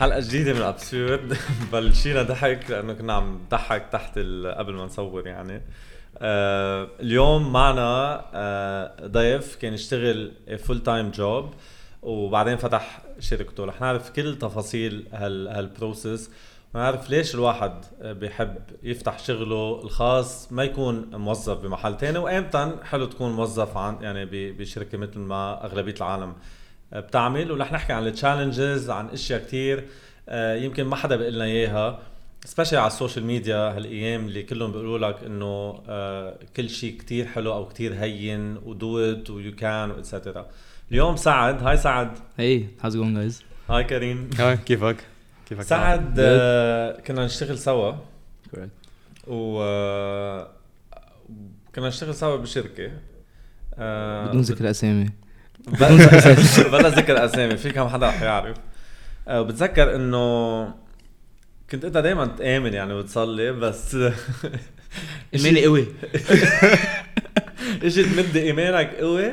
حلقة جديدة من ابسورد بلشينا ضحك لأنه كنا عم نضحك تحت قبل ما نصور يعني. آه اليوم معنا آه ضيف كان يشتغل فول تايم جوب وبعدين فتح شركته. رح نعرف كل تفاصيل هال هالبروسيس ونعرف ليش الواحد بيحب يفتح شغله الخاص ما يكون موظف بمحل تاني وامتى حلو تكون موظف عن يعني بشركة مثل ما أغلبية العالم. بتعمل ورح نحكي عن التشالنجز عن أشياء كتير آه، يمكن ما حدا بيقول لنا إياها سبيشلي على السوشيال ميديا هالأيام اللي كلهم بيقولوا لك إنه آه، كل شيء كتير حلو أو كتير هين ودو ات ويو كان واتسترا اليوم سعد هاي سعد. هي هاوز جوينج جايز هاي كريم. هاي كيفك؟ كيفك؟ سعد آه كنا نشتغل سوا. كوريكت و آه، كنا نشتغل سوا بشركة. آه بدون ذكر أسامي. بلا ذكر اسامي في كم حدا رح يعرف. آه بتذكر إنه كنت أنت دائما تامن يعني وتصلي بس ايماني قوي. اجت تمد إيمانك قوي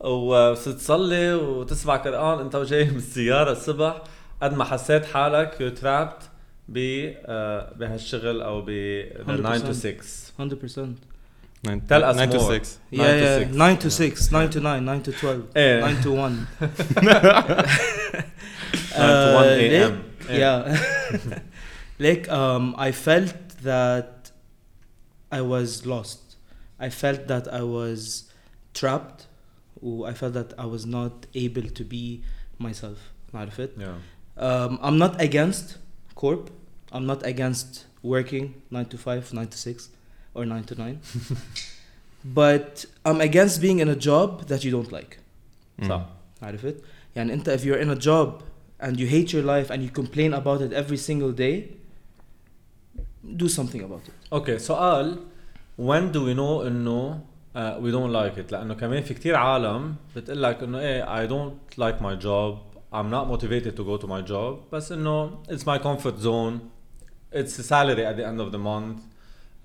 وصرت تصلي وتسمع قرآن أنت وجاي من السيارة الصبح. قد ما حسيت حالك يو ترابت ب آه، بهالشغل أو ب 9 to 6 100% Tell us 9 to more. 6 yeah, yeah, 9 to 6 9 to 9 9 to 12 ايه 9 to 1 9 to 1 Uh, a.m. like- yeah like um I felt that I was lost I felt that I was trapped I felt that I was not able to be myself عرفت Yeah. um, I'm not against corp I'm not against working 9 to 5 9 to 6 or 9 to 9 but I'm against being in a job that you don't like صح عرفت يعني انت if you're in a job and you hate your life and you complain about it every single day do something about it اوكي سؤال when do we know انه uh, we don't like it لانه كمان في كتير عالم بتقول لك انه ايه I don't like my job I'm not motivated to go to my job بس انه it's my comfort zone it's a salary at the end of the month uh,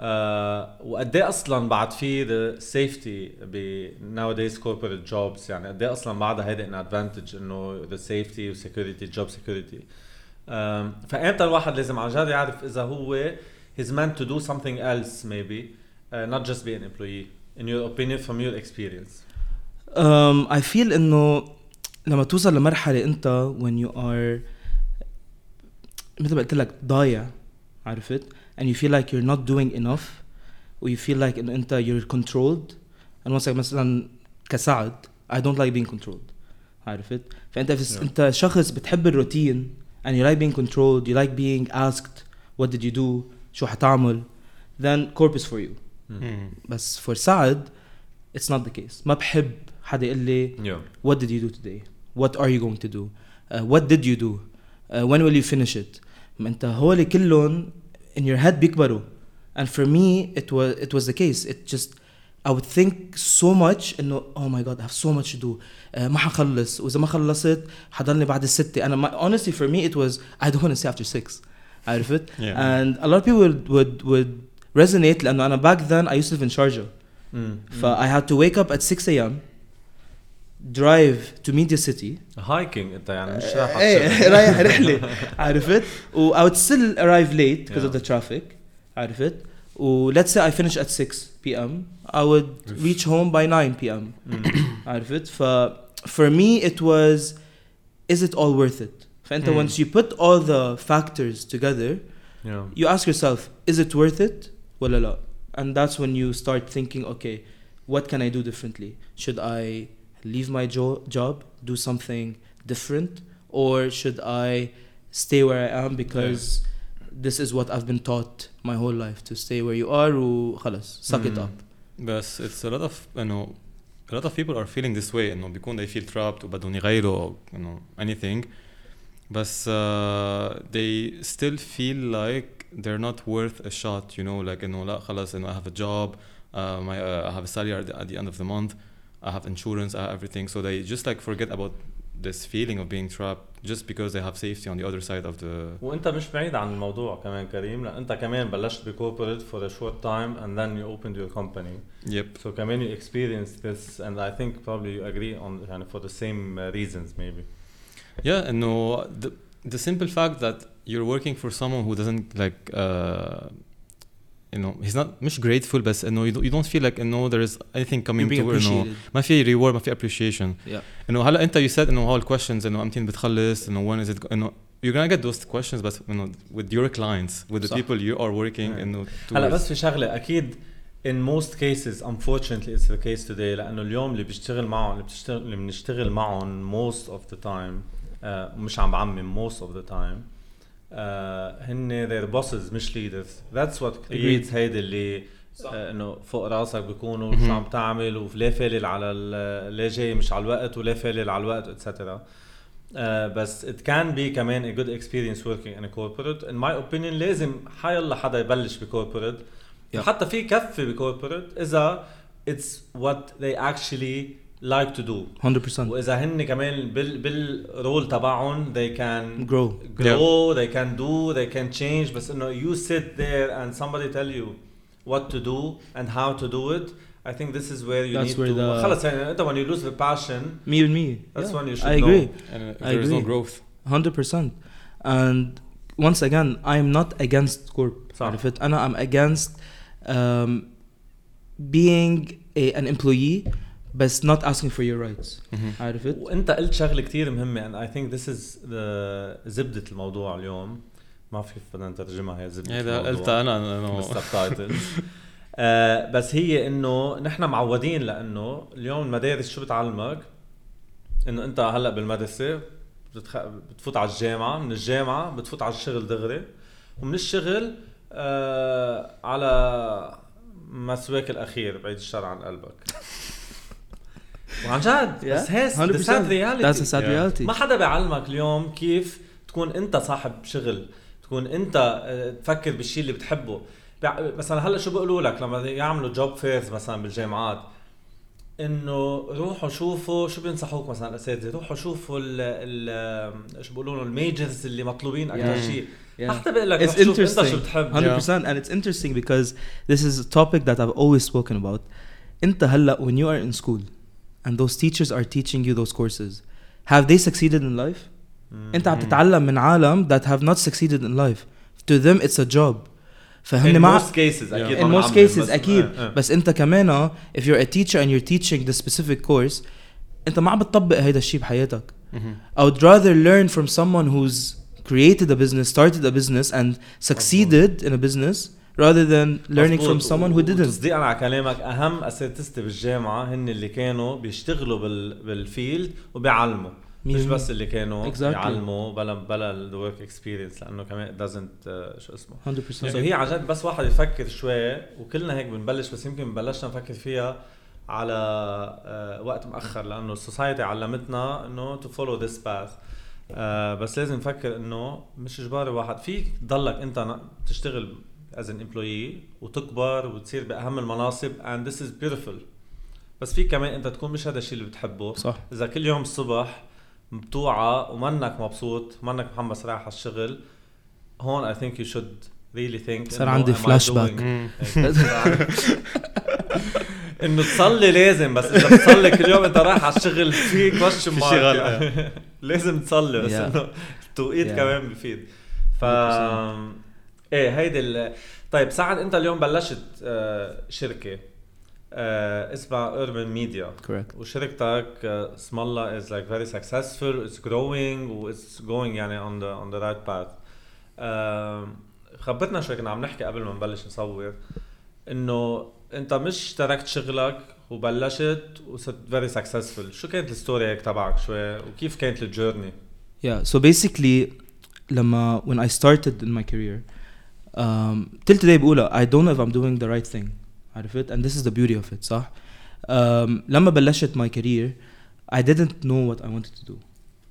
آه، وقد إيه أصلا بعد في ذا سيفتي ب ناو دايز كوربريت جوبز يعني قد إيه أصلا بعدها هيدا ان ادفانتج إنه ذا سيفتي وسكيورتي جوب سكيورتي فايمتى الواحد لازم عن جد يعرف إذا هو هيز مان تو دو سمثينغ ايلس ميبي نوت جاست بي ان امبلوي ان يور اوبينيون فروم يور اكسبيرينس اي فيل إنه لما توصل لمرحلة أنت وين يو ار مثل ما قلت لك ضايع عرفت؟ and you feel like you're not doing enough و you feel like انه انت you're controlled انا مثلا مثلا كسعد I don't like being controlled عرفت فانت Yeah. yeah. انت شخص بتحب الروتين and you like being controlled you like being asked what did you do شو حتعمل then corp is for you بس for سعد it's not the case ما بحب حدا يقول لي yeah what did you do today what are you going to do uh, what did you do uh, when will you finish it ما انت هول كلهم in your head بيكبروا and for me it was it was the case it just I would think so much انه oh my god I have so much to do uh, ما حخلص واذا ما خلصت حضلني بعد الستة انا ما honestly for me it was I don't want to stay after six عرفت Yeah. and a lot of people would would, would resonate لانه انا back then I used to live in Sharjah mm. ف I had to wake up at 6 a.m. drive to Media City hiking انت يعني مش رايح على ايه الشغل. رايح رحلة عرفت و I would still arrive late because of Yeah. the traffic عرفت و let's say I finish at 6 p.m. I would reach home by 9 p.m. Mm. عرفت ف for me it was is it all worth it فانت Mm. once you put all the factors together yeah you ask yourself is it worth it ولا لا and that's when you start thinking okay what can I do differently should I leave my jo- job do something different or should I stay where I am because this is what I've been taught my whole life to stay where you are وخلص suck it Mm. up بس it's a lot of انه a lot of people are feeling this way انه بيكون they feel trapped وبدهم يغيروا انه anything بس uh, they still feel like they're not worth a shot you know like انه لا خلاص انه I have a job uh, my, uh, I have a salary at the, at the end of the month I have insurance I have everything so they just like forget about this feeling of being trapped just because they have safety on the other side of the وانت مش بعيد عن الموضوع كمان كريم لان انت كمان بلشت بكوربريت for a short time and then you opened your company yep so كمان you experienced this and I think probably you agree on يعني for the same uh, reasons maybe yeah انه the, the simple fact that you're working for someone who doesn't like uh, you know he's not مش grateful بس انه you don't- you don't feel like انه there is anything coming You're being to انه appreciated. ما في reward ما في appreciation Yeah. انه هلا انت you said انه هول questions انه امتى بتخلص انه when is it go- انه you're gonna get those questions بس انه with your clients with the صح. people you are working Yeah. انه هلا towards. بس في شغله اكيد in most cases unfortunately it's the case today لانه اليوم اللي بيشتغل معهم اللي بتشتغل اللي بنشتغل معهم most of the time uh, مش عم بعمم most of the time uh, هن their bosses مش leaders. That's what creates هيدي اللي uh, إنه فوق راسك بيكونوا شو. عم تعمل وليه فالل على ليه جاي مش على الوقت وليه فالل على الوقت اتسترا Uh, بس it can be كمان good experience working in a corporate. In my opinion لازم حيلا حدا يبلش بكوربوريت Yeah. حتى في كفي بكوربوريت إذا it's what they actually like to do 100% واذا هن كمان بال بالرول تبعهم they can grow grow they can do they can change بس انه you sit there and somebody tell you what to do and how to do it I think this is where you That's need where to the- خلص يعني انت when you lose the passion me and me That's yeah. when you should I agree and if I there is no agree. growth 100% and once again I'm not against corp صح. عرفت انا I'm against um, being a, an employee بس not asking for your rights. عرفت وانت قلت شغلة كثير مهمة and I think this is the زبدة الموضوع اليوم. ما في بدنا نترجمها هي زبدة هذا الموضوع. قلتها أنا انه آه بس هي إنه نحن معودين لإنه اليوم المدارس شو بتعلمك؟ إنه أنت هلأ بالمدرسة بتتخ... بتفوت على الجامعة من الجامعة بتفوت على الشغل دغري. ومن الشغل آه على مسواك الأخير بعيد الشر عن قلبك. وعن جد بس هي 100% the sad reality. That's a sad Yeah. reality. ما حدا بيعلمك اليوم كيف تكون انت صاحب شغل تكون انت آه، تفكر بالشيء اللي بتحبه. مثلا هلأ شو بيقولوا لك لما يعملوا جوب فيرز مثلا بالجامعات؟ إنه روحوا شوفوا شو بينصحوك مثلا الاساتذه روحوا شوفوا ال ال شو بيقولوا لهم الميجرز اللي مطلوبين أكثر Yeah. شيء Yeah. ما حدا بيقول لك It's روح شوف أنت interesting. شو بتحب. 100% and it's interesting because this is a topic that I've always spoken about. أنت هلأ when you are in school and those teachers are teaching you those courses have they succeeded in life مم. انت عم تتعلم من عالم that have not succeeded in life to them it's a job فهن in ما most cases اكيد in ما most بنعمم، cases بس- اكيد آه، آه. بس انت كمان if you're a teacher and you're teaching the specific course انت ما عم بتطبق هيدا الشيء بحياتك مهم. I would rather learn from someone who's created a business, started a business, and succeeded in a business rather than learning from someone who didn't. وتصديقا على كلامك أهم اساتذتي بالجامعة هن اللي كانوا بيشتغلوا بال بالفيلد وبيعلموا مش بس اللي كانوا Exactly. يعلموا بلا بلا الورك اكسبيرينس لأنه كمان doesn't uh, شو اسمه 100%. سو هي عن جد بس واحد يفكر شوي وكلنا هيك بنبلش بس يمكن بلشنا نفكر فيها على uh, وقت مأخر لأنه السوسايتي علمتنا إنه تو فولو ذيس باث بس لازم نفكر إنه مش إجباري واحد فيك تضلك أنت تشتغل as an employee وتكبر وتصير بأهم المناصب and this is beautiful بس فيك كمان أنت تكون مش هذا الشيء اللي بتحبه صح إذا كل يوم الصبح بتوعى ومنك مبسوط منك محمس رايح على الشغل هون I think you should really think صار إنه عندي صار عندي- إنه تصلي لازم بس إذا بتصلي كل يوم أنت رايح على الشغل في question في mark شي غلط. يعني. لازم تصلي بس. إنه التوقيت. كمان بفيد ف 100%. إيه هيدي ال... طيب سعد أنت اليوم بلشت آه، شركة آه، اسمها اوربن ميديا correct. وشركتك آه، اسم الله is like very successful. It's growing و it's going يعني the on the right path. آم، خبرنا شوي كنا عم نحكي قبل ما نبلش نصور إنه أنت مش تركت شغلك وبلشت وصرت very successful. شو كانت الستوري هيك تبعك شوي؟ وكيف كانت الجيرني yeah so basically لما when I started in my career um, till today بقولها I don't know if I'm doing the right thing عرفت and this is the beauty of it صح um, لما بلشت my career I didn't know what I wanted to do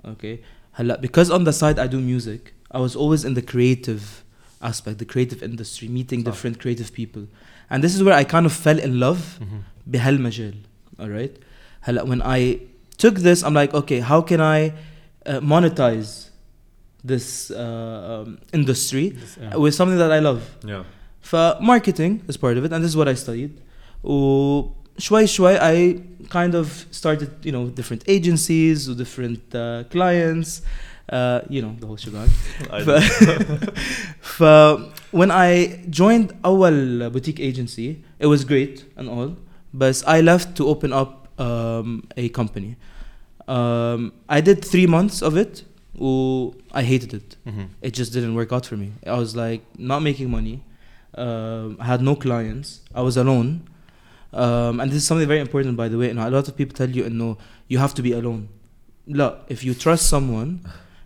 okay هلا because on the side I do music I was always in the creative aspect the creative industry meeting صح. different creative people and this is where I kind of fell in love مهم. بهالمجال alright هلا when I took this I'm like okay how can I uh, monetize this uh, um, industry Yes, yeah. with something that I love yeah. فmarketing is part of it and this is what I studied وشوي شوي I kind of started you know different agencies with different uh, clients uh, you know the whole shebang I ف... ف when I joined أول boutique agency it was great and all but I left to open up um, a company um, I did three months of it Ooh, I hated it. Mm-hmm. It just didn't work out for me. I was like not making money. Um, I had no clients. I was alone. Um, and this is something very important, by the way. You a lot of people tell you, and no, you have to be alone. Look, if you trust someone,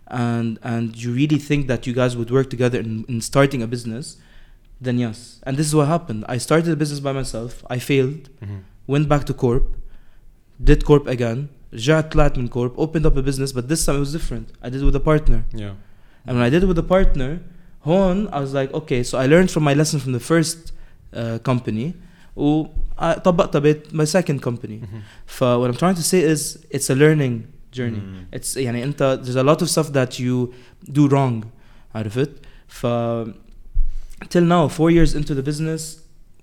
and and you really think that you guys would work together in, in starting a business, then yes. And this is what happened. I started a business by myself. I failed. Mm-hmm. Went back to corp. Did corp again رجعت طلعت من corp opened up a business but this time it was different I did it with a partner Yeah. and when I did it with a partner هون I was like okay so I learned from my lesson from the first uh, company و I طبقتها بيت my second company Mhm. ف what I'm trying to say is it's a learning journey Mm. it's يعني انت there's a lot of stuff that you do wrong عرفت ف till now four years into the business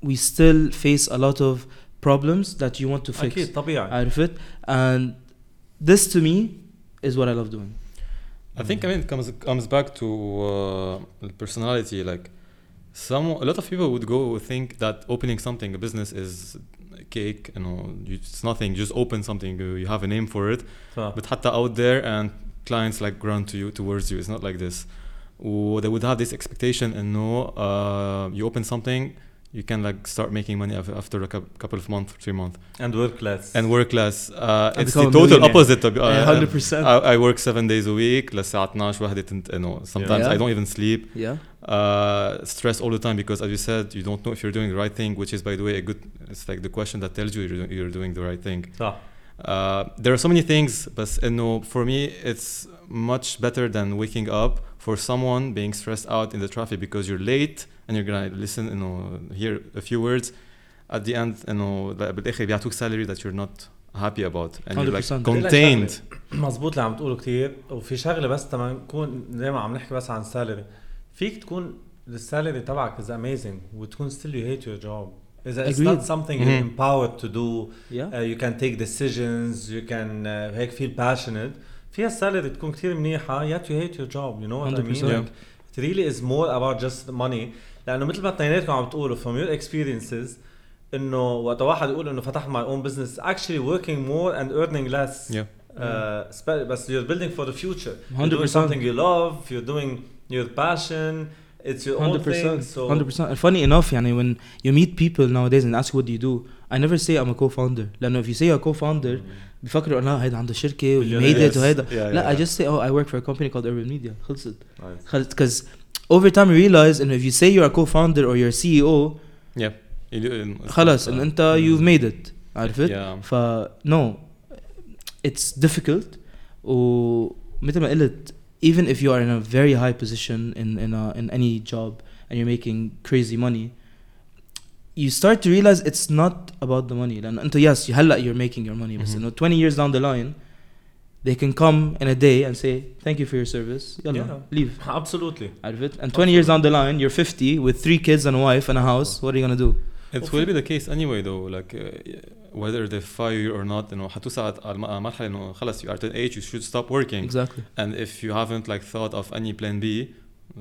we still face a lot of problems that you want to fix اكيد طبيعي عرفت and this to me is what I love doing I think I mean it comes comes back to uh, personality. Like some a lot of people would go think that opening something a business is cake. You know, you, it's nothing. Just open something. You you have a name for it. صح. But حتى out there and clients like run to you towards you. It's not like this. Or they would have this expectation and no, uh, you open something, you can like start making money af- after a cou- couple of months, three months, and work less and work less. Uh, And it's become the a total millionaire. opposite. To be, Yeah, uh, 100%. I, I work seven days a week. للساعة 12 واحدة تنت, you know, sometimes Yeah. I don't even sleep. yeah Uh, stress all the time because, as you said, you don't know if you're doing the right thing, which is, by the way, a good. It's like the question that tells you you're, do- you're doing the right thing. صح Uh, there are so many things, but you know, for me, it's much better than waking up for someone being stressed out in the traffic because you're late and you're gonna listen, you know, hear a few words. At the end, you know, لا- بالآخر بيعطوك salary that you're not happy about and you're like 100%. contained. مزبوط اللي عم تقوله كتير وفي شغله بس تما نكون دائما عم نحكي بس عن السالري فيك تكون السالري تبعك is amazing وتكون still you hate your job إذا it's Agreed. not something you're Mhm. empowered to do yeah uh, you can take decisions you can uh, هيك feel passionate فيها السالري تكون كتير منيحة yet you hate your job you know what I mean 100%. like, it really is more about just money لأنه مثل ما اثنيناتكم عم تقولوا from your experiences انه وقت واحد يقول انه فتحت my own business actually working more and earning less Yeah. uh, but you're building for the future. You're 100%. doing something you love. You're doing your passion. It's your own thing. 100% So 100% and funny enough يعني when you meet people nowadays and ask what do you do I never say I'm a co-founder لأنه if you say you're a co-founder بيفكروا انه لا هيدا عنده شركة و he made it Yes. وهيدا Yeah, لا yeah, I just say oh I work for a company called Urban Media خلصت Nice. خلصت because over time you realize انه if you say you're a co-founder or you're a CEO Yeah. You do- it's خلص not, ان uh, انت you've made it عرفت Yeah. ف no it's difficult ومثل ما قلت even if you are in a very high position in in a, in any job and you're making crazy money you start to realize it's not about the money لأن انت yes هلا you're making your money بس Mhm. انه 20 years down the line they can come in a day and say thank you for your service يلا Yeah. leave Absolutely. عرفت and 20 years down the line you're 50 with three kids and a wife and a house what are you gonna do It will be the case anyway though like uh, whether they fire you or not انه حتوصل على الم- مرحلة انه خلص you are at an age you should stop working exactly and if you haven't like thought of any plan B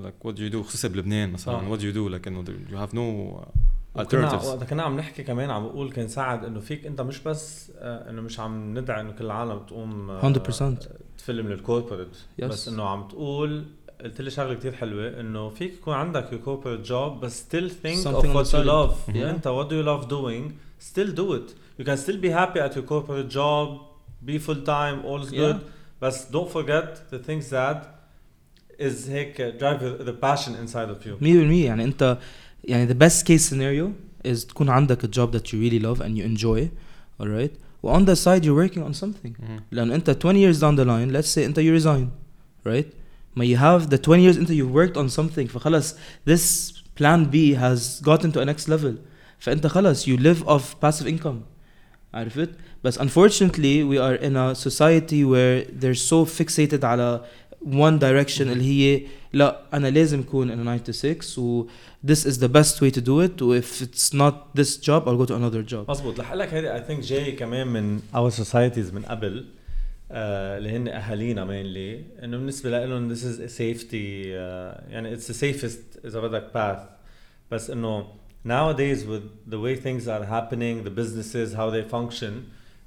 like what do you do خصوصا بلبنان مثلا صح. what do you do like انه there- you have no uh, وكنا alternatives وقت كنا عم نحكي كمان عم بقول كان ساعد انه فيك انت مش بس آه، انه مش عم ندعي انه كل العالم تقوم آه، 100%. تفلم للكوربريت Yes. بس انه عم تقول قلت لي شغله كثير حلوة انه فيك يكون عندك your corporate job بس still think Something of what you love Mhm. انت what do you love doing still do it you can still be happy at your corporate job be full time all is Yeah. good but don't forget the things that is هيك drive the- the passion inside of you 100% يعني انت يعني the best case scenario is تكون عندك a job that you really love and you enjoy alright و on the side you're working on something Mhm. لأن انت 20 years down the line let's say انت you resign right ما you have the 20 years انت you've worked on something فخلص this plan B has gotten to a next level فانت خلص you live off passive income عرفت بس unfortunately we are in a society where they're so fixated على one direction اللي هي لا انا لازم اكون in a 9 to 6 و this is the best way to do it و if it's not this job I'll go to another job مزبوط رح لك هيدي اي ثينك جاي كمان من اور سوسايتيز من قبل آه، اللي هن اهالينا مينلي انه بالنسبه لهم this is a safety uh, يعني it's the safest اذا بدك path بس انه nowadays with the way things are happening the businesses how they function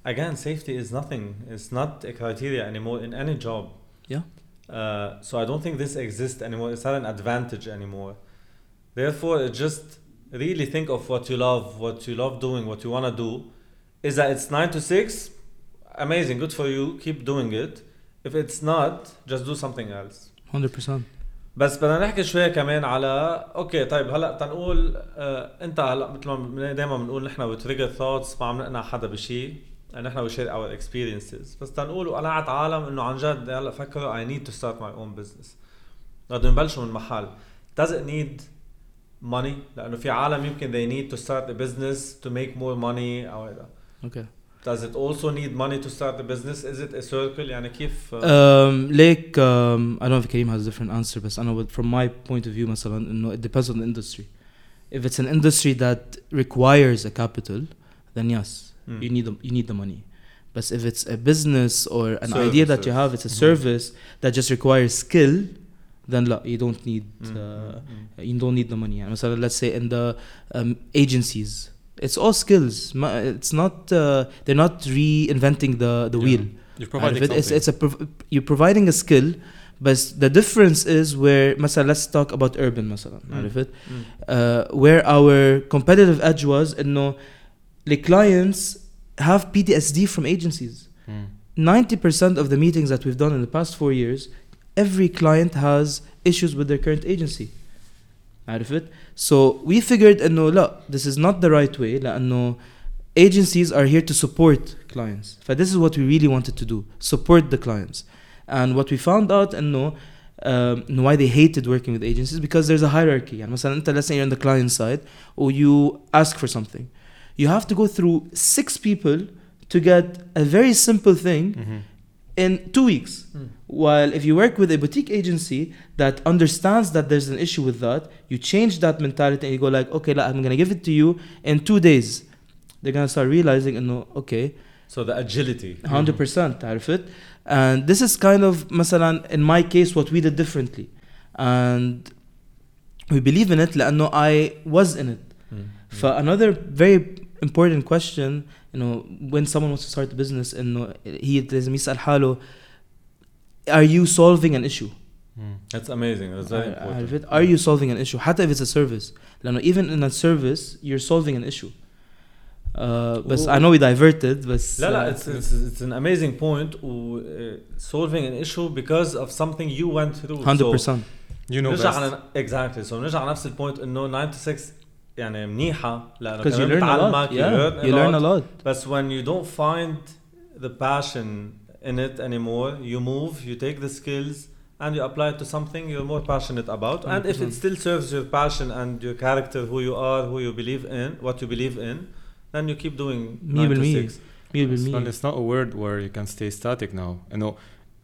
again safety is nothing it's not a criteria anymore in any job Yeah. uh, so I don't think this exists anymore it's not an advantage anymore therefore it just really think of what you love what you love doing what you want to do is that it's 9 to 6 amazing good for you keep doing it if it's not just do something else 100% بس بدنا نحكي شوي كمان على اوكي طيب هلا تنقول آه انت هلا مثل ما دائما بنقول نحن وتريجر ثوتس ما عم نقنع حدا بشيء نحن وي شير اور اكسبيرينسز بس تنقول وقنعت عالم انه عن جد هلا فكروا اي نيد تو ستارت ماي اون بزنس بدهم يبلشوا من محل does it need money لانه في عالم يمكن they need to start a business to make more money او هيدا okay does it also need money to start a business is it a circle يعني كيف um, like um, I don't know if Kareem has a different answer but I know from my point of view مثلا انه it depends on the industry if it's an industry that requires a capital then yes Hmm. you need the, you need the money but if it's a business or an idea that you Services. have it's a Mhm. service that just requires skill then لا, you don't need Mm, uh, mm, mm. you don't need the money يعني مثلا let's say in the um, agencies it's all skills Ma- it's not uh, they're not reinventing the the Yeah. wheel You're عارف providing it? It's, something. it's a prov- you're providing a skill but the difference is where مثلا let's talk about urban مثلا Mm. عارف it? Mm. Uh, where our competitive edge was انه the clients have PTSD from agencies Mm. 90% of the meetings that we've done in the past four years every client has issues with their current agency عارف it? so we figured انه لا this is not the right way لانه agencies are here to support clients ف this is what we really wanted to do support the clients and what we found out انه um, and why they hated working with agencies because there's a hierarchy يعني مثلا انت let's say you're on the client side or you ask for something you have to go through six people to get a very simple thing Mhm. in two weeks. Mm. While if you work with a boutique agency that understands that there's an issue with that, you change that mentality and you go like, okay, like, I'm gonna give it to you in two days. They're gonna start realizing, no, okay, so the agility 100% عارف it and this is kind of مثلا in my case what we did differently and we believe in it لأنه I was in it Mm. ف another very important question you know when someone wants to start a business انه هي لازم يسأل حاله are you solving an issue Mm. That's amazing. That's very important. عارف it are you solving an issue حتى if it's a service لأنه even in a service you're solving an issue uh, بس I know we diverted بس لا لا uh, it's, it's, it's an amazing point و uh, solving an issue because of something you went through 100% You know نرجع best. على exactly so نرجع على نفس البوينت انه 9 to 6 يعني منيحة لأنه because you كمان learn a lot بتعلمك yeah you learn a lot But when you don't find the passion in it anymore, you move, you take the skills, and you apply it to something you're more passionate about. And if it 100%. still serves your passion and your character, who you are, who you believe in, what you believe in, then you keep doing مية 9 to بالمية. 6. مية It's not, بالمية it's not a word where you can stay static now. You know,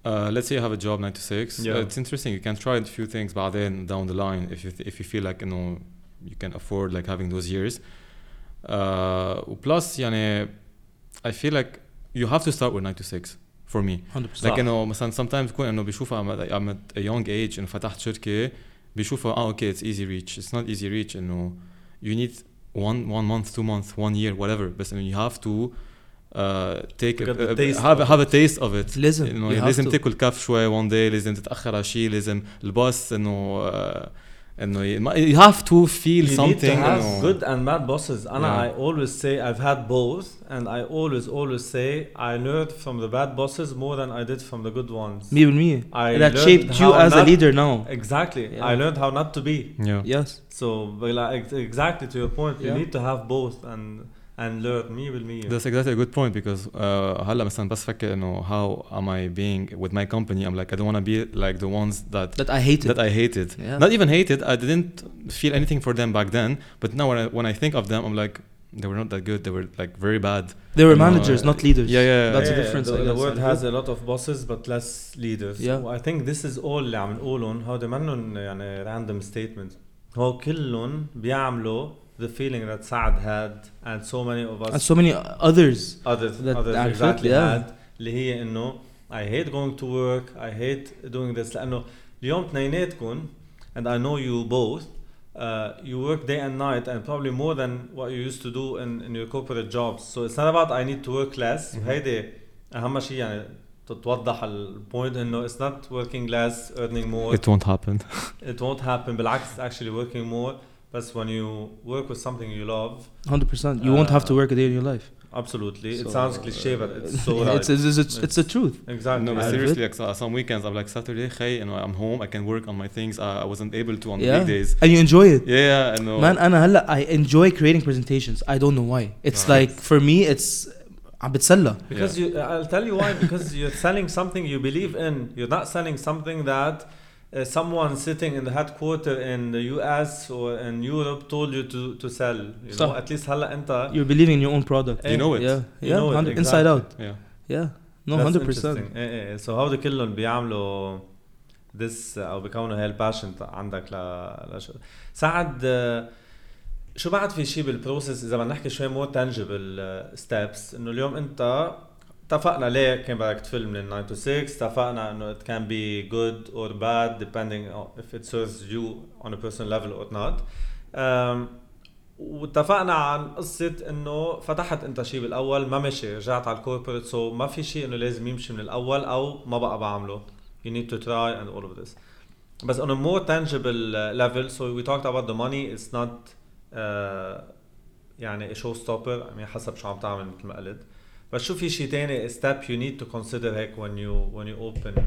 uh, let's say you have a job 9 to 6. Yeah. Uh, it's interesting. You can try a few things بعدين down the line if you, if you feel like you know you can afford like having those years. Uh, plus يعني I feel like you have to start with 9 to 6 for me. 100% like انه مثلا sometimes بكون انه بيشوفها I'm at, I'm at a young age انه فتحت شركه بيشوفها اه اوكي it's easy reach it's not easy reach انه you need one one month two months one year whatever بس انه you have to uh, take To a, get the a- taste have, of have a taste of it لازم انه you have لازم to. تاكل كف شوي one day لازم تتاخر على شيء لازم الباص انه uh, انه ي- ما- you have to feel You need to something have إنه- good and bad bosses. And Yeah. I always say I've had both, and I always, always say I learned from the bad bosses more than I did from the good ones. 100% I that learned shaped you how as a not- leader now Exactly. Yeah. I learned how not to be. yeah yes So, but like, ex- exactly to your point, you Yeah. need to have both and and learn me will me. That's exactly a good point because uh, هلا مثلا بس فكر انه how am I being with my company I'm like I don't want to be like the ones that that I hated that I hated Yeah. not even hated I didn't feel anything for them back then but now when I, when I think of them I'm like they were not that good. They were like very bad. They were No, managers, uh, not leaders. yeah, yeah. That's Yeah, the difference. The, I the guess. world has a lot of bosses but less leaders. Yeah. I think this is all اللي عم نقولهم هودي منهم يعني random statements. هو كلهم بيعملوا the feeling that Saad had and so many of us and so many others. others that others عرفت؟ exactly yeah. had اللي هي انه I hate going to work I hate doing this لانه اليوم اثنيناتكم and I know you both uh, you work day and night and probably more than what you used to do in, in your corporate jobs so it's not about I need to work less وهيدي اهم شيء يعني تتوضح البوينت انه it's not working less earning more It won't happen. it won't happen بالعكس it's actually working more but when you work with something you love 100%. You won't have to Uh, work a day in your life. absolutely it So, sounds cliche but it's so Yeah, right it's, it's, it's, it's, the truth. exactly no, but عرفت؟ seriously, like so- some weekends I'm like Saturday, hey, you know, I'm home. I can work on my things. I, I wasn't able to on the Yeah. weekdays. And you enjoy it. Yeah, yeah, I know. Man, أنا هلا I enjoy creating presentations. I don't know why. It's Nice. like for me, it's عم بتسلى. Because you, I'll tell you why. Because you're selling something you believe in. You're not selling something that uh, someone sitting in the headquarter in the U.S. or in Europe told you to to sell. You know, صح. at least هلا أنت. You're believing in your own product. You know it. Yeah, You yeah, know it, 100 inside exactly. out. yeah. Yeah, no, That's 100%. interesting. إيه إيه. So هودي كلهم بيعملوا this أو بيكونوا هاي الباشن عندك ل لش... سعد آه، شو بعد في شيء بالبروسيس اذا بدنا نحكي شوي مور تانجبل ستيبس انه اليوم انت اتفقنا ليه كان بدك تفل من 9 to 6 اتفقنا انه it can be good or bad depending on if it serves you on a personal level or not um, واتفقنا عن قصة انه فتحت انت شيء بالاول ما مشي رجعت على الكوربريت سو so ما في شيء انه لازم يمشي من الأول أو ما بقى بعمله you need to try and all of this بس on a more tangible uh, level so we talked about the money it's not uh, يعني a showstopper يعني حسب شو عم تعمل مثل ما قلت بس شو في شيء تاني step you need to consider هيك when you when you open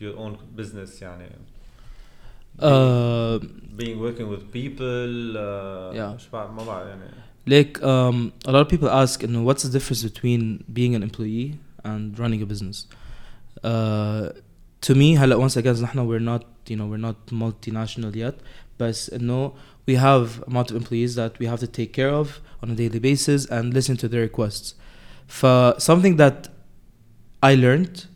your own business يعني Uh, being working with people uh, Yeah. مش بعرف ما بعرف يعني like um, a lot of people ask, you know, what's the difference between being an employee and running a business? Uh, to me, هلا once again, نحن we're not, you know, we're not multinational yet, but you know, we have amount of employees that we have to take care of on a daily basis and listen to their requests. For something that I learned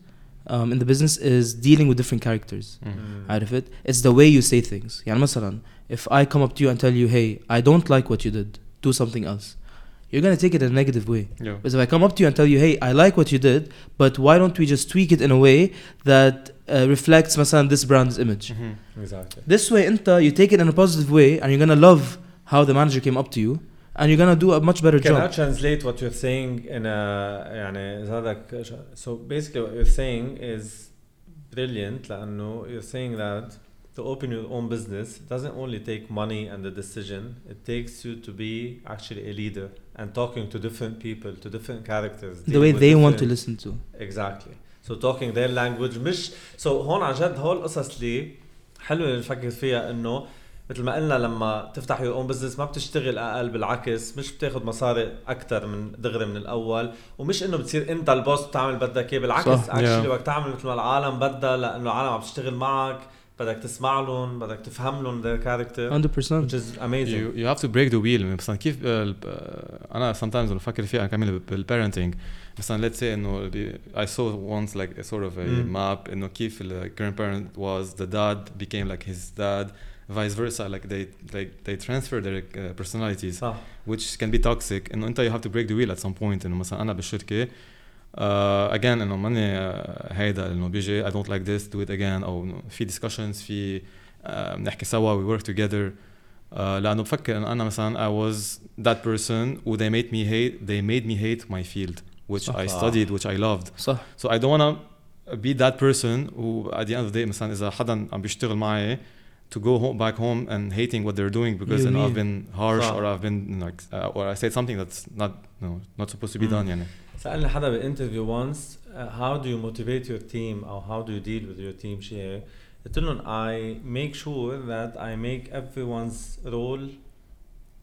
um, in the business is dealing with different characters. Mm. out of it it's the way you say things يعني مثلا if I come up to you and tell you hey I don't like what you did do something else you're gonna take it in a negative way Yeah. but if I come up to you and tell you hey I like what you did but why don't we just tweak it in a way that uh, reflects مثلا this brand's image Mhm. exactly this way انت you take it in a positive way and you're gonna love how the manager came up to you and you're gonna do a much better Can I job translate what you're saying in a يعني إذا هذاك so basically what you're saying is brilliant لأنه you're saying that to open your own business doesn't only take money and the decision it takes you to be actually a leader and talking to different people to different characters the dealing way with they want to different- listen to exactly so talking their language مش so هون عن جد هول القصص اللي حلو اللي نفكر فيها انه مثل ما قلنا لما تفتح يور اون بزنس ما بتشتغل أقل بالعكس مش بتاخذ مصاري أكثر من دغري من الأول ومش إنه بتصير أنت البوس بتعمل بدك إياه بالعكس صح. اكشلي Yeah. بدك تعمل مثل ما العالم بدها لأنه العالم عم تشتغل معك بدك تسمع لهم بدك تفهم لهم their character 100% which is amazing You, you have to break the wheel مثلا كيف آه، آه، أنا sometimes لما بفكر فيها كمان بالبارنتنج مثلا let's say إنه the- I saw once like a sort of a Mm. map إنه كيف ال grandparent was the dad became like his dad vice versa like they they they transfer their uh, personalities صح which can be toxic انه انت you have to break the wheel at some point انه مثلا انا بالشركه uh, again انه ماني uh, هيدا انه بيجي I don't like this do it again او إنه في discussions في uh, بنحكي سوا we work together uh, لانه بفكر انه انا مثلا I was that person who they made me hate they made me hate my field which I صح. studied which I loved صح so I don't wanna be that person who at the end of the day مثلا اذا حدا عم بيشتغل معي to go home, back home and hating what they're doing because You you know, I've mean. been harsh صح. or I've been like uh, or I said something that's not no not supposed to be Mm. done يعني سألني حدا بانترفيو once uh, how do you motivate your team او how do you deal with your team شيء هيك قلت لهم I make sure that I make everyone's role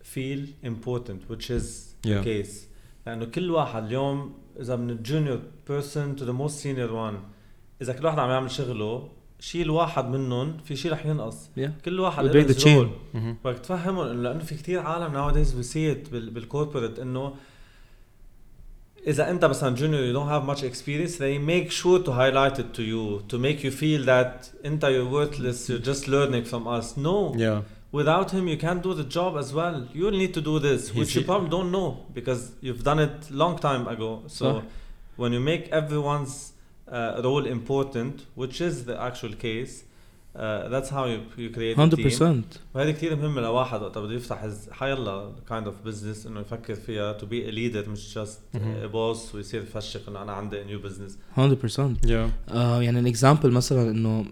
feel important which is the Yeah. case لأنه كل واحد اليوم إذا من الجونيور person to the most senior one إذا كل واحد عم يعمل شغله شيل واحد منهم في شيء رح ينقص Yeah. كل واحد له. Mhm. بدك تفهمهم لأنه في كتير عالم it بال- بالكوربريت انه اذا انت مثلا junior you don't have much experience they make sure to highlight it to you to make you feel that انت you're worthless you're just learning from us no Yeah. without him you can't do the job as well you'll need to do this He's which you probably don't know because you've done it long time ago so when you make everyone's uh, role important which is the actual case uh, that's how you, you create a team 100% وهذه كثير مهمة لواحد وقت بده يفتح his- حيلا kind of business انه يفكر فيها to be a leader مش just Mhm. a boss ويصير يفشخ انه انا عندي a new business 100% Yeah. uh, يعني an example مثلا انه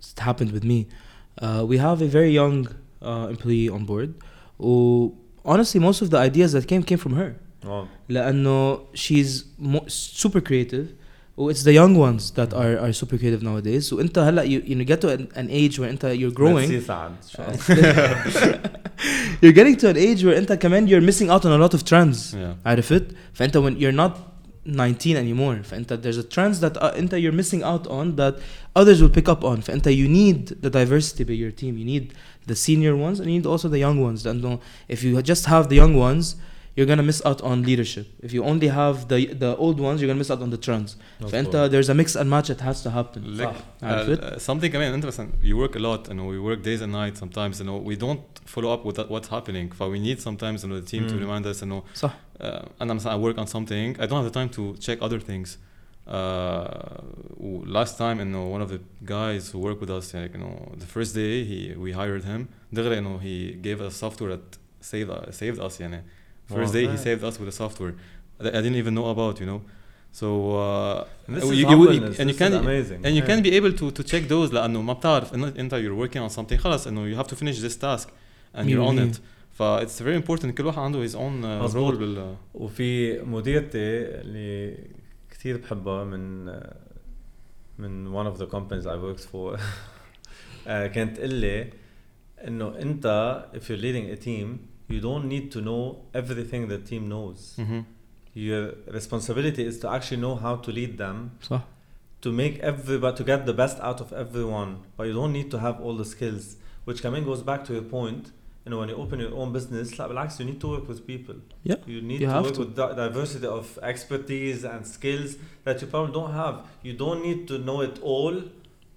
it happened with me uh, we have a very young uh, employee on board و honestly most of the ideas that came came from her wow. لانه she's mo- super creative و it's the young ones that are are super creative nowadays وانت هلا you, you get to an, an age where انت you're growing ميرسي سعد شو قصدك؟ you're getting to an age where انت كمان you're missing out on a lot of trends Yeah. عرفت فانت when you're not 19 anymore فانت there's a trends that uh, انت you're missing out on that others will pick up on فانت you need the diversity by your team you need the senior ones and you need also the young ones لانه if you just have the young ones you're gonna miss out on leadership if you only have the the old ones you're gonna miss out on the trends فانت there's a mix and match that has to happen Like, عرفت؟ uh, uh, something كمان انت مثلا you work a lot and we work days and nights sometimes you know we don't follow up with that, what's happening ف we need sometimes you know, the team to Mm. remind us you know صح uh, انا مثلا I work on something I don't have the time to check other things uh, last time you know one of the guys who work with us like you know the first day he we hired him دغري you know he gave us software that saved uh, saved us يعني first Wow. day he Yeah. saved us with a software that I didn't even know about you know so uh, And this you- is you- you- humbleness. and you This can is amazing. and you Yeah. can be able to to check those لانه ما بتعرف انه انت you're working on something خلص انه you have to finish this task and you're on مية it ف it's very important كل واحد عنده his own uh, مظبوط. role بال وفي مديرتي اللي كثير بحبها من من one of the companies I worked for آه، كانت تقول لي انه انت if you're leading a team you don't need to know everything the team knows. Mm-hmm. Your responsibility is to actually know how to lead them. So. To make everybody to get the best out of everyone, but you don't need to have all the skills. Which coming goes back to your point. You know, when you open your own business, relax. You need to work with people. Yeah, you need you to work to. with diversity of expertise and skills that you probably don't have. You don't need to know it all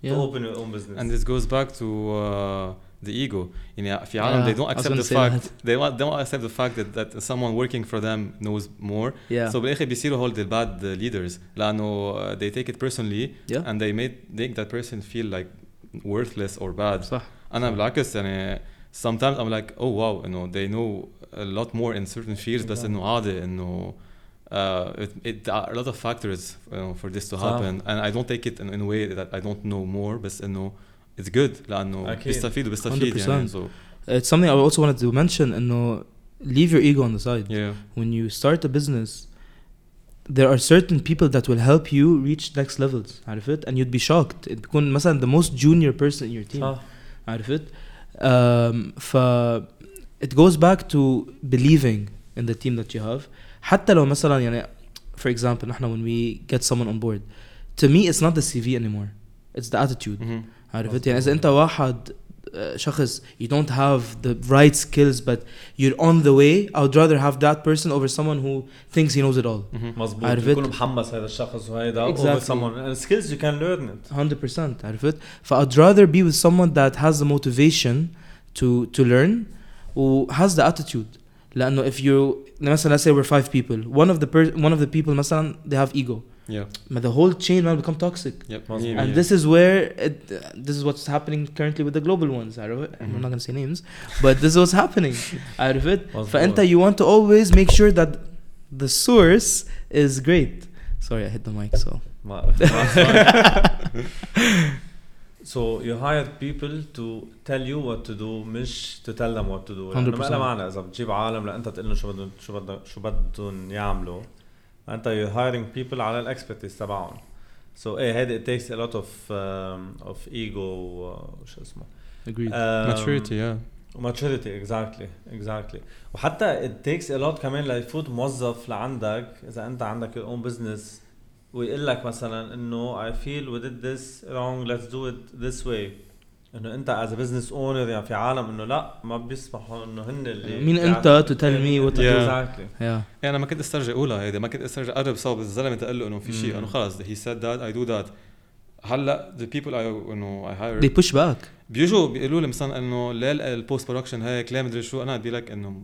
yeah. to open your own business. And this goes back to. Uh, the ego يعني في عالم Yeah, they don't I was accept gonna the say fact that. they want they don't accept the fact that that someone working for them knows more yeah so بالاخر بيصيروا هول the bad leaders لانه uh, they take it personally yeah and they made make that person feel like worthless or bad صح انا بالعكس يعني sometimes I'm like oh wow انه they know a lot more in certain fields بس Yeah. انه عادي انه uh, it, it there are a lot of factors you know, for this to صح. happen and I don't take it in, in a way that I don't know more بس انه it's good لانه أكيد. بيستفيد وبيستفيد 100%. يعني so it's something I also wanted to mention انه leave your ego on the side yeah when you start a business there are certain people that will help you reach next levels عرفت and you'd be shocked it بيكون مثلا the most junior person in your team صح عرفت um, ف it goes back to believing in the team that you have حتى لو مثلا يعني for example نحن when we get someone on board to me it's not the CV anymore it's the attitude Mhm. عرفت يعني اذا انت واحد uh, شخص you don't have the right skills but you're on the way I would rather have that person over someone who thinks he knows it all Mhm. مظبوط عرفت؟ يكون محمس هذا الشخص وهيدا Exactly. over someone and skills you can learn it 100% عرفت ف I'd rather be with someone that has the motivation to to learn who has the attitude لانه if you مثلا let's say we're five people one of the per one of the people مثلا they have ego yeah but the whole chain will become toxic yep مظبوط. yeah, and yeah. this is where it, this is what's happening currently with the global ones عرفت I'm Mhm. not gonna say names but this is what's happening عرفت مظبوط. فانت you want to always make sure that the source is great sorry I hit the mic so ما So you hire people to tell you what to do مش to tell them what to do لأنه ما 100%. لها معنى إذا بتجيب عالم لأنت تقول لهم شو بدهم شو بدهم شو بدهم يعملوا أنت you're hiring people على الاكسبرتيز تبعهم So ايه هيدي it takes a lot of um, of ego uh, شو اسمه agreed um, maturity yeah maturity exactly exactly وحتى it takes a lot كمان ليفوت موظف لعندك اذا انت عندك your own business ويقول لك مثلا انه I feel we did this wrong let's do it this way إنه أنت a business owner يعني في عالم إنه لا ما بيسمحوا إنه هن اللي مين يعني me what to do? exactly Yeah. يعني أنا ما كنت أسترجع أقولها هيدي ما كنت أسترجع اقرب صوب الزلمة تقول له إنه في شيء. إنه خلص he said that I do that هلأ the people I إنه I hire They push back. بيجوا بيقولوا لي مثلا إنه ليه البوست برودكشن هيك ليه مدري شو أنا بدي لك. إنه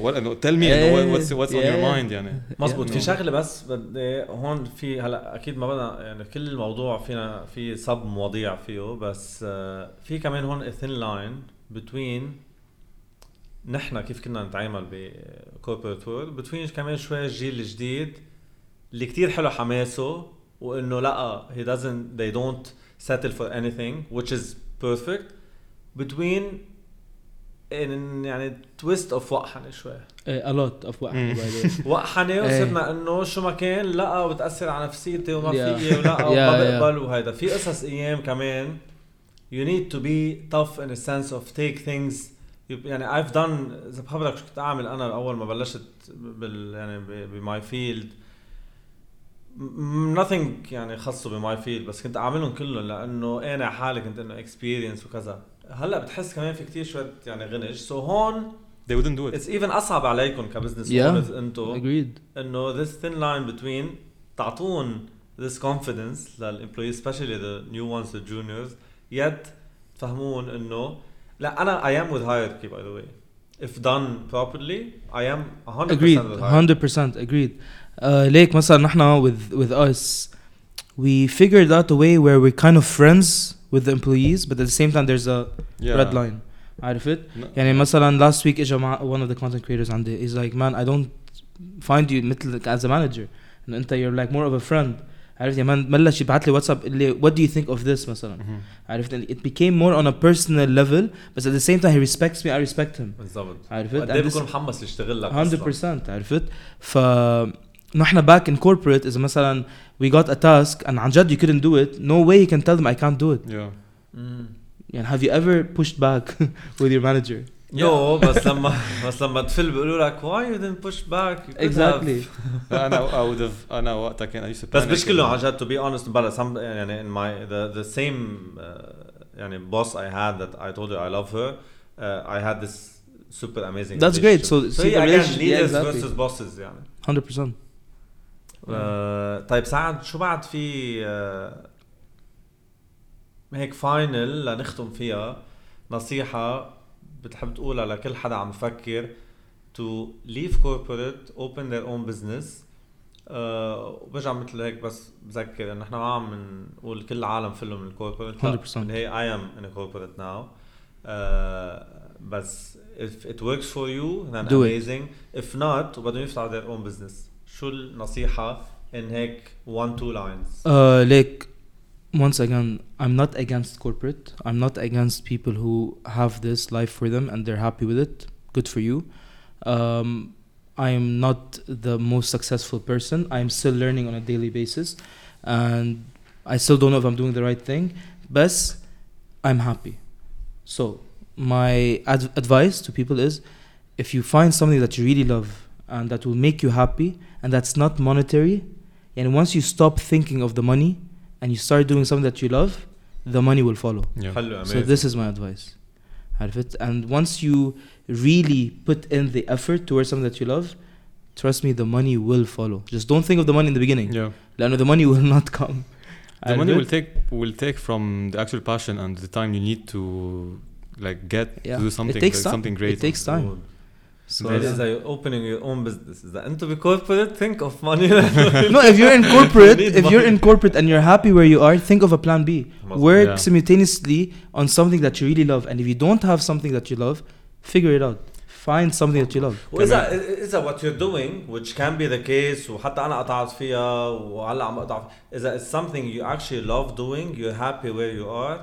ولا- انه tell me إنه إيه. what's what's on your Yeah. mind يعني مزبوط في شغلة بس بدي هون في هلا أكيد ما بدنا يعني كل الموضوع فينا في صب مواضيع فيه بس آه، في كمان هون ثين لاين بتوين نحن كيف كنا نتعامل بكوربريت وورد بتوين كمان شوي الجيل الجديد اللي كتير حلو حماسه وإنه لأ he doesn't they don't settle for anything which is perfect between يعني twist of وقحنه شوي a lot of what by the way. وقحنه إيه. وصرنا إنه شو ما كان لا بتاثر على نفسيتي وما. فيي ولا وما. بقبل وهيدا في قصص أيام كمان you need to be tough in a sense of take things you- يعني I've done إذا بخبرك شو كنت أعمل أنا اول ما بلشت بال يعني بماي فيلد nothing يعني خاصه بماي فيلد بس كنت أعملهم كلهم لأنه أنا حالي كنت إنه اكسبيرينس وكذا هلا بتحس كمان في كتير شويه يعني غنج سو so هون they wouldn't do it اتس ايفن اصعب عليكم كبزنس Yeah. اونرز انتو Agreed. انه this thin line between تعطون this confidence للامبلوي especially the new ones the juniors yet تفهمون انه لا انا I am with hierarchy by the way if done properly I am 100% Agreed. with hierarchy 100% agreed. Uh, ليك مثلا نحن with with us we figured out a way where we're kind of friends with the employees but at the same time there's a yeah. red line عارفت؟ No. يعني مثلا last week اجى مع one of the content creators عندي he's like man I don't find you مثل as a manager انه انت you're like more of a friend عرفت يا مان بلش يبعث لي واتساب يقول لي what do you think of this مثلا مهم. عرفت it became more on a personal level but at the same time he respects me I respect him بالضبط عرفت قد ايه And this- بكون محمس يشتغل لك 100% أصلاً. عرفت ف نحن back in corporate اذا مثلا we got a task and عن جد you couldn't do it no way you can tell them I can't do it yeah مم. يعني have you ever pushed back with your manager يو بس لما بس لما تفل بيقولوا لك why you didn't push back you could exactly have. انا I would have انا وقتها كان I used to بس panic مش كلهم إنه- عن جد to be honest بلا some يعني in my the the same uh, يعني boss I had that I told you I love her uh, I had this super amazing That's great. relationship. So, so see yeah, the again relation- leaders yeah, exactly. versus bosses يعني 100% آه، طيب سعد شو بعد في آه، هيك فاينل لنختم فيها؟ نصيحة بتحب تقولها لكل حدا عم يفكر to leave corporate open their own business. آه، وبرجع مثل هيك بس بذكر انه إحنا ما عم نقول كل العالم فله من الكوربريت 100%. هي I am in a corporate now. آه، بس if it works for you then Do it. amazing. If not وبدهم يفتحوا their own business. شو النصيحة in هيك one two lines Uh, like once again, I'm not against corporate. I'm not against people who have this life for them and they're happy with it. Good for you. Um, I am not the most successful person. I'm still learning on a daily basis, and I still don't know if I'm doing the right thing. But I'm happy. So my ad- advice to people is, if you find something that you really love and that will make you happy, and that's not monetary, and once you stop thinking of the money and you start doing something that you love, the money will follow. yeah حلو So amazing this is my advice. عرفت? And once you really put in the effort towards something that you love, trust me, the money will follow. Just don't think of the money in the beginning. yeah لأنه the money will not come. the money will عرفت? take will take from the actual passion and the time you need to like get Yeah. to do something it takes like time. something great It takes time. So So yeah. إذا you're opening your own business إذا أنت بكوربريت think of money no, if you're in corporate, You need if you're money. in corporate and you're happy where you are, think of a plan B. مظبوط. Work Yeah. simultaneously on something that you really love. And if you don't have something that you love, figure it out. Find something that you love. واذا اذا what you're doing which can be the case وحتى انا قطعت فيها وهلا عم اقطع اذا it's something you actually love doing you're happy where you are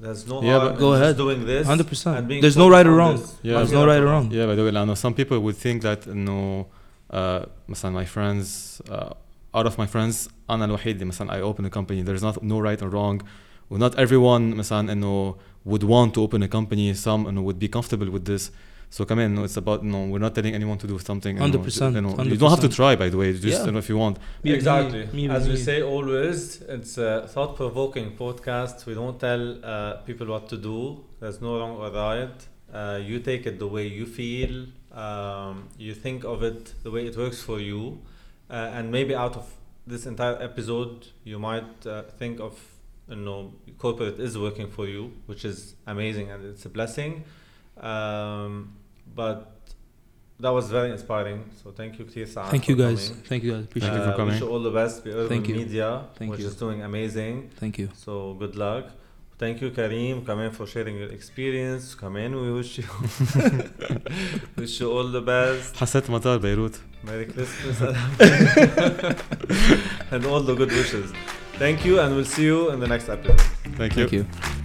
there's no Yeah, harm but in go just ahead. doing this 100%. and being There's no focused right or on wrong. this. Yeah. ما There's في no right right or or wrong. Yeah, by the way, I know some people would think that انه uh, مثلا my friends uh, out of my friends انا الوحيد اللي مثلا I open a company there's not no right or wrong و not everyone مثلا انه would want to open a company some انه would be comfortable with this So come in, no, it's about no, we're not telling anyone to do something. you know, 100%, You, know, you don't have to try, by the way. Just Yeah. you know, if you want. Me- exactly. me- me- As we say always, it's a thought-provoking podcast. We don't tell uh, people what to do. There's no wrong or right. Uh, you take it the way you feel. Um, you think of it the way it works for you, uh, and maybe out of this entire episode, you might uh, think of you know corporate is working for you, which is amazing and it's a blessing. Um, but that was very inspiring. So thank you, Keith. Thank you guys. Thank you guys. Appreciate Thank you it. for coming. Wish you all the best. Be Urban Thank you. Media, Thank which you. is doing amazing. Thank you. So good luck. Thank you, Kareem. Come in for sharing your experience. Come in. We wish you wish you all the best. حسيت مطار بيروت. Merry Christmas and all the good wishes. Thank you, and we'll see you in the next episode. Thank you. Thank you.